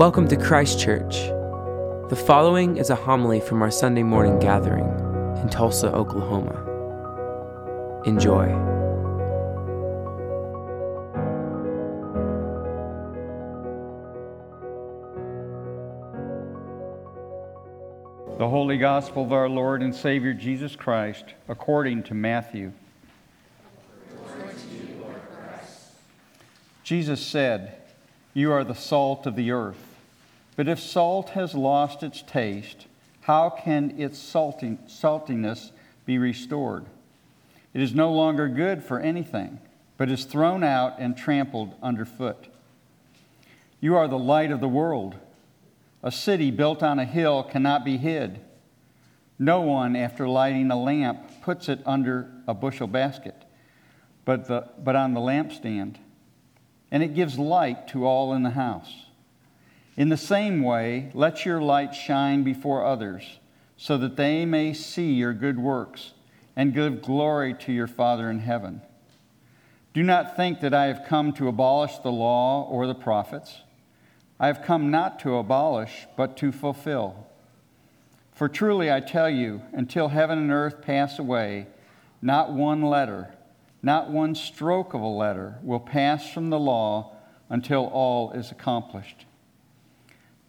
Welcome to Christ Church. The following is a homily from our Sunday morning gathering in Tulsa, Oklahoma. Enjoy. The Holy Gospel of our Lord and Savior Jesus Christ, according to Matthew. Jesus said, You are the salt of the earth. But if salt has lost its taste, how can its salty, saltiness be restored? It is no longer good for anything, but is thrown out and trampled underfoot. You are the light of the world. A city built on a hill cannot be hid. No one, after lighting a lamp, puts it under a bushel basket, but, the, but on the lampstand, and it gives light to all in the house. In the same way, let your light shine before others, so that they may see your good works and give glory to your Father in heaven. Do not think that I have come to abolish the law or the prophets. I have come not to abolish, but to fulfill. For truly I tell you, until heaven and earth pass away, not one letter, not one stroke of a letter will pass from the law until all is accomplished.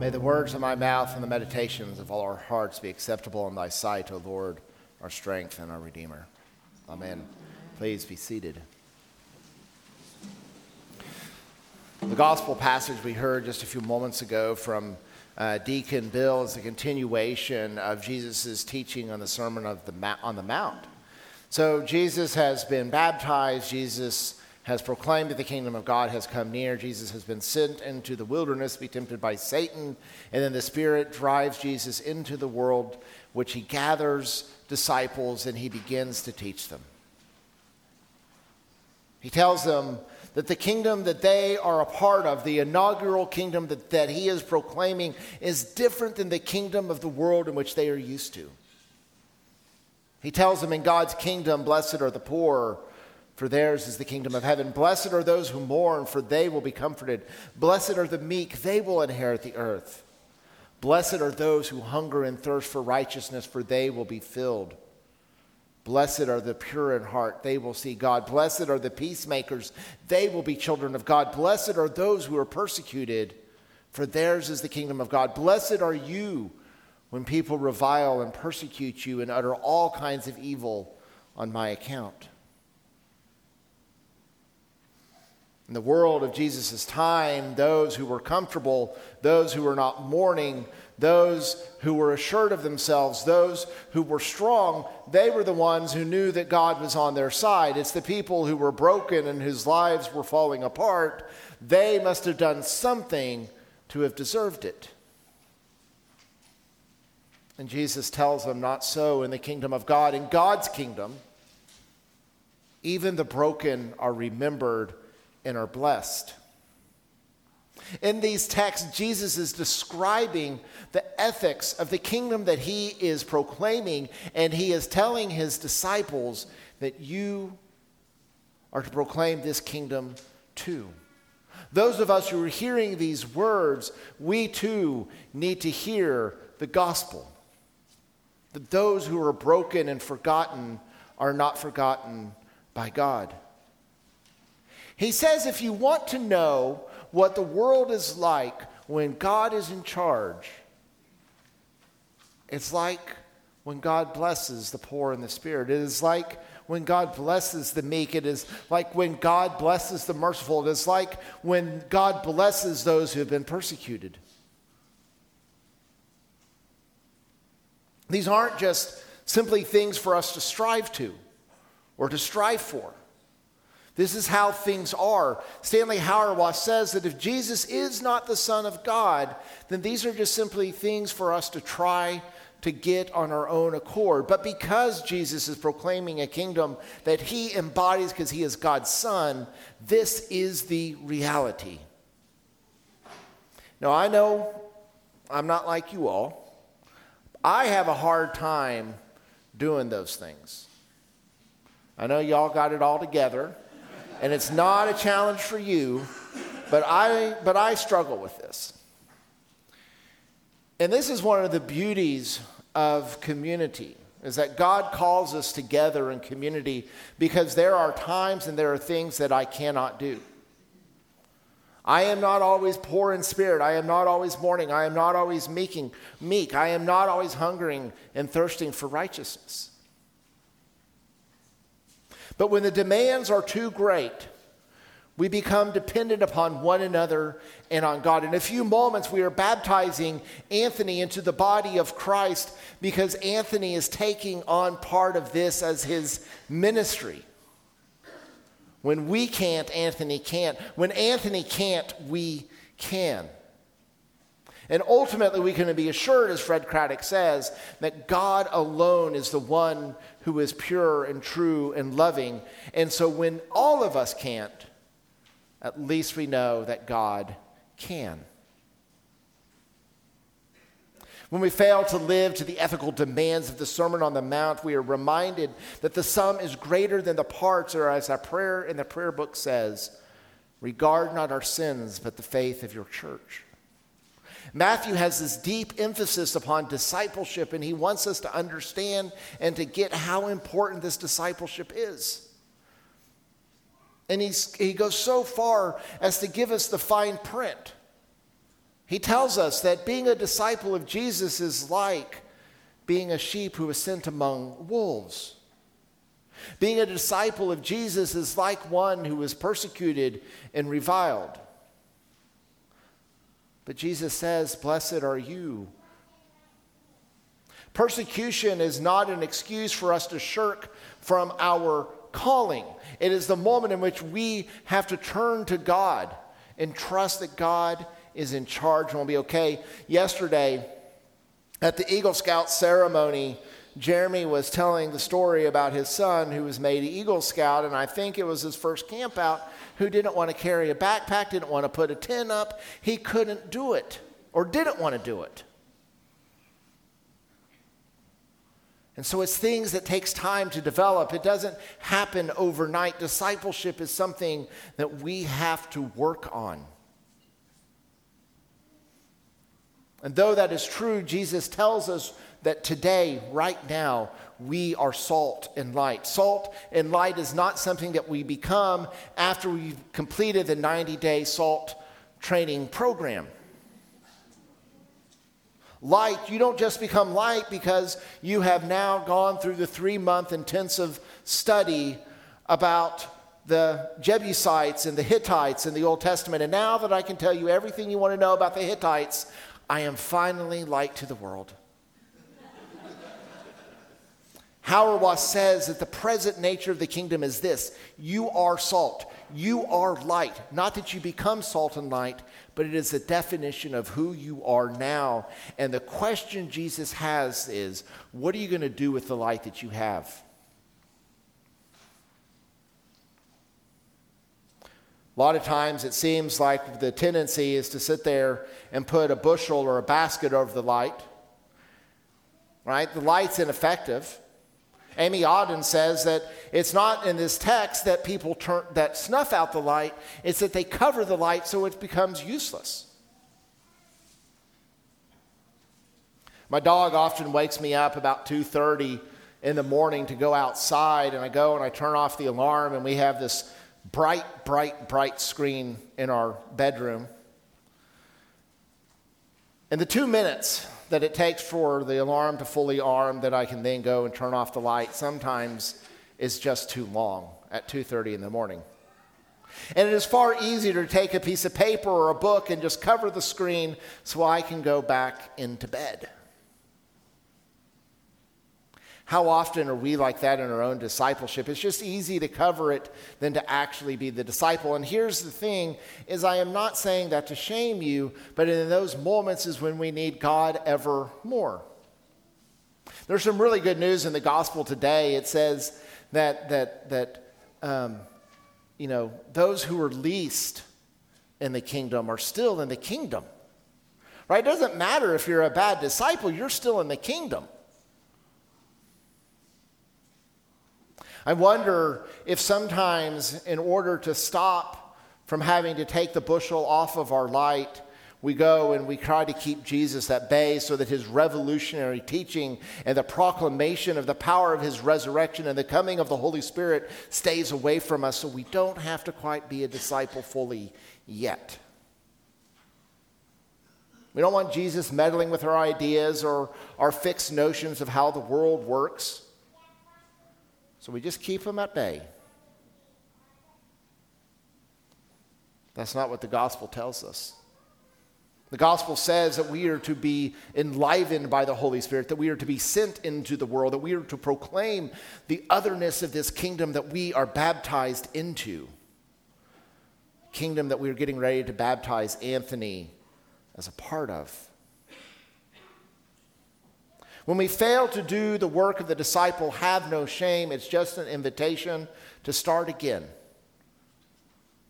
May the words of my mouth and the meditations of all our hearts be acceptable in thy sight, O Lord, our strength and our Redeemer. Amen. Please be seated. The gospel passage we heard just a few moments ago from uh, Deacon Bill is a continuation of Jesus' teaching on the Sermon the Ma- on the Mount. So Jesus has been baptized, Jesus has proclaimed that the kingdom of God has come near. Jesus has been sent into the wilderness to be tempted by Satan, and then the Spirit drives Jesus into the world, which he gathers disciples and he begins to teach them. He tells them that the kingdom that they are a part of, the inaugural kingdom that, that he is proclaiming, is different than the kingdom of the world in which they are used to. He tells them in God's kingdom, blessed are the poor, for theirs is the kingdom of heaven. Blessed are those who mourn, for they will be comforted. Blessed are the meek, they will inherit the earth. Blessed are those who hunger and thirst for righteousness, for they will be filled. Blessed are the pure in heart, they will see God. Blessed are the peacemakers, they will be children of God. Blessed are those who are persecuted, for theirs is the kingdom of God. Blessed are you when people revile and persecute you and utter all kinds of evil on my account. In the world of Jesus' time, those who were comfortable, those who were not mourning, those who were assured of themselves, those who were strong, they were the ones who knew that God was on their side. It's the people who were broken and whose lives were falling apart. They must have done something to have deserved it. And Jesus tells them, not so in the kingdom of God. In God's kingdom, even the broken are remembered and are blessed. In these texts, Jesus is describing the ethics of the kingdom that he is proclaiming, and he is telling his disciples that you are to proclaim this kingdom too. Those of us who are hearing these words, we too need to hear the gospel. That those who are broken and forgotten are not forgotten by God. He says if you want to know what the world is like when God is in charge, it's like when God blesses the poor in the spirit. It is like when God blesses the meek. It is like when God blesses the merciful. It is like when God blesses those who have been persecuted. These aren't just simply things for us to strive to or to strive for. This is how things are. Stanley Hauerwas says that if Jesus is not the Son of God, then these are just simply things for us to try to get on our own accord. But because Jesus is proclaiming a kingdom that he embodies because he is God's Son, this is the reality. Now, I know I'm not like you all. I have a hard time doing those things. I know y'all got it all together, and it's not a challenge for you, but I, but I struggle with this. And this is one of the beauties of community is that God calls us together in community because there are times and there are things that I cannot do. I am not always poor in spirit. I am not always mourning. I am not always meeking, meek. I am not always hungering and thirsting for righteousness. But when the demands are too great, we become dependent upon one another and on God. In a few moments, we are baptizing Anthony into the body of Christ because Anthony is taking on part of this as his ministry. When we can't, Anthony can't. When Anthony can't, we can. And ultimately, we can be assured, as Fred Craddock says, that God alone is the one who is pure and true and loving. And so, when all of us can't, at least we know that God can. When we fail to live to the ethical demands of the Sermon on the Mount, we are reminded that the sum is greater than the parts, or as our prayer in the prayer book says, regard not our sins, but the faith of your church. Matthew has this deep emphasis upon discipleship, and he wants us to understand and to get how important this discipleship is. And he's, he goes so far as to give us the fine print. He tells us that being a disciple of Jesus is like being a sheep who is sent among wolves. Being a disciple of Jesus is like one who is persecuted and reviled. But Jesus says, Blessed are you. Persecution is not an excuse for us to shirk from our calling. It is the moment in which we have to turn to God and trust that God is in charge and will be okay. Yesterday, at the Eagle Scout ceremony, Jeremy was telling the story about his son who was made Eagle Scout, and I think it was his first camp out, who didn't want to carry a backpack, didn't want to put a tent up. He couldn't do it or didn't want to do it. And so it's things that takes time to develop. It doesn't happen overnight. Discipleship is something that we have to work on. And though that is true, Jesus tells us that today, right now, we are salt and light. Salt and light is not something that we become after we've completed the 90 day salt training program. Light, you don't just become light because you have now gone through the three month intensive study about the Jebusites and the Hittites in the Old Testament. And now that I can tell you everything you want to know about the Hittites, I am finally light to the world. Hauerwas says that the present nature of the kingdom is this you are salt, you are light. Not that you become salt and light, but it is the definition of who you are now. And the question Jesus has is what are you going to do with the light that you have? A lot of times it seems like the tendency is to sit there and put a bushel or a basket over the light. Right? The light's ineffective. Amy Oden says that it's not in this text that people turn, that snuff out the light, it's that they cover the light so it becomes useless. My dog often wakes me up about 2:30 in the morning to go outside and I go and I turn off the alarm and we have this bright, bright, bright screen in our bedroom. And the two minutes that it takes for the alarm to fully arm that I can then go and turn off the light sometimes is just too long at 2:30 in the morning. And it is far easier to take a piece of paper or a book and just cover the screen so I can go back into bed. How often are we like that in our own discipleship? It's just easy to cover it than to actually be the disciple. And here's the thing is I am not saying that to shame you, but in those moments is when we need God ever more. There's some really good news in the gospel today. It says that that that um, you know those who are least in the kingdom are still in the kingdom. Right? It doesn't matter if you're a bad disciple, you're still in the kingdom. I wonder if sometimes, in order to stop from having to take the bushel off of our light, we go and we try to keep Jesus at bay so that his revolutionary teaching and the proclamation of the power of his resurrection and the coming of the Holy Spirit stays away from us so we don't have to quite be a disciple fully yet. We don't want Jesus meddling with our ideas or our fixed notions of how the world works. So we just keep them at bay. That's not what the gospel tells us. The gospel says that we are to be enlivened by the Holy Spirit, that we are to be sent into the world, that we are to proclaim the otherness of this kingdom that we are baptized into. Kingdom that we are getting ready to baptize Anthony as a part of. When we fail to do the work of the disciple, have no shame. It's just an invitation to start again.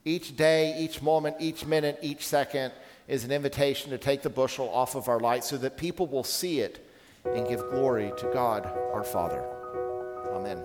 Each day, each moment, each minute, each second is an invitation to take the bushel off of our light so that people will see it and give glory to God our Father. Amen.